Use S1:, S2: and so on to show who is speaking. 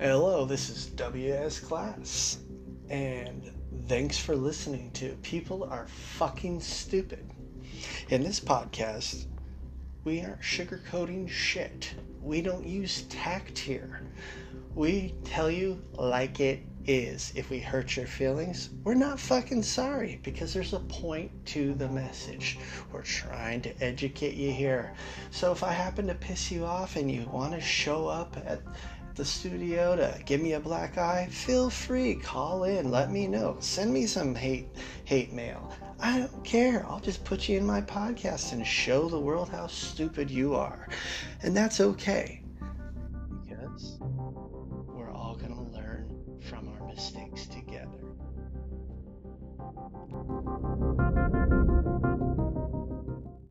S1: Hello, this is WS Class, and thanks for listening to People Are Fucking Stupid. In this podcast, we aren't sugarcoating shit. We don't use tact here. We tell you like it is. If we hurt your feelings, we're not fucking sorry because there's a point to the message. We're trying to educate you here. So if I happen to piss you off and you want to show up at the studio to give me a black eye, feel free. Call in. Let me know. Send me some hate hate mail. I don't care. I'll just put you in my podcast and show the world how stupid you are. And that's okay. Because we're all going to learn from our mistakes.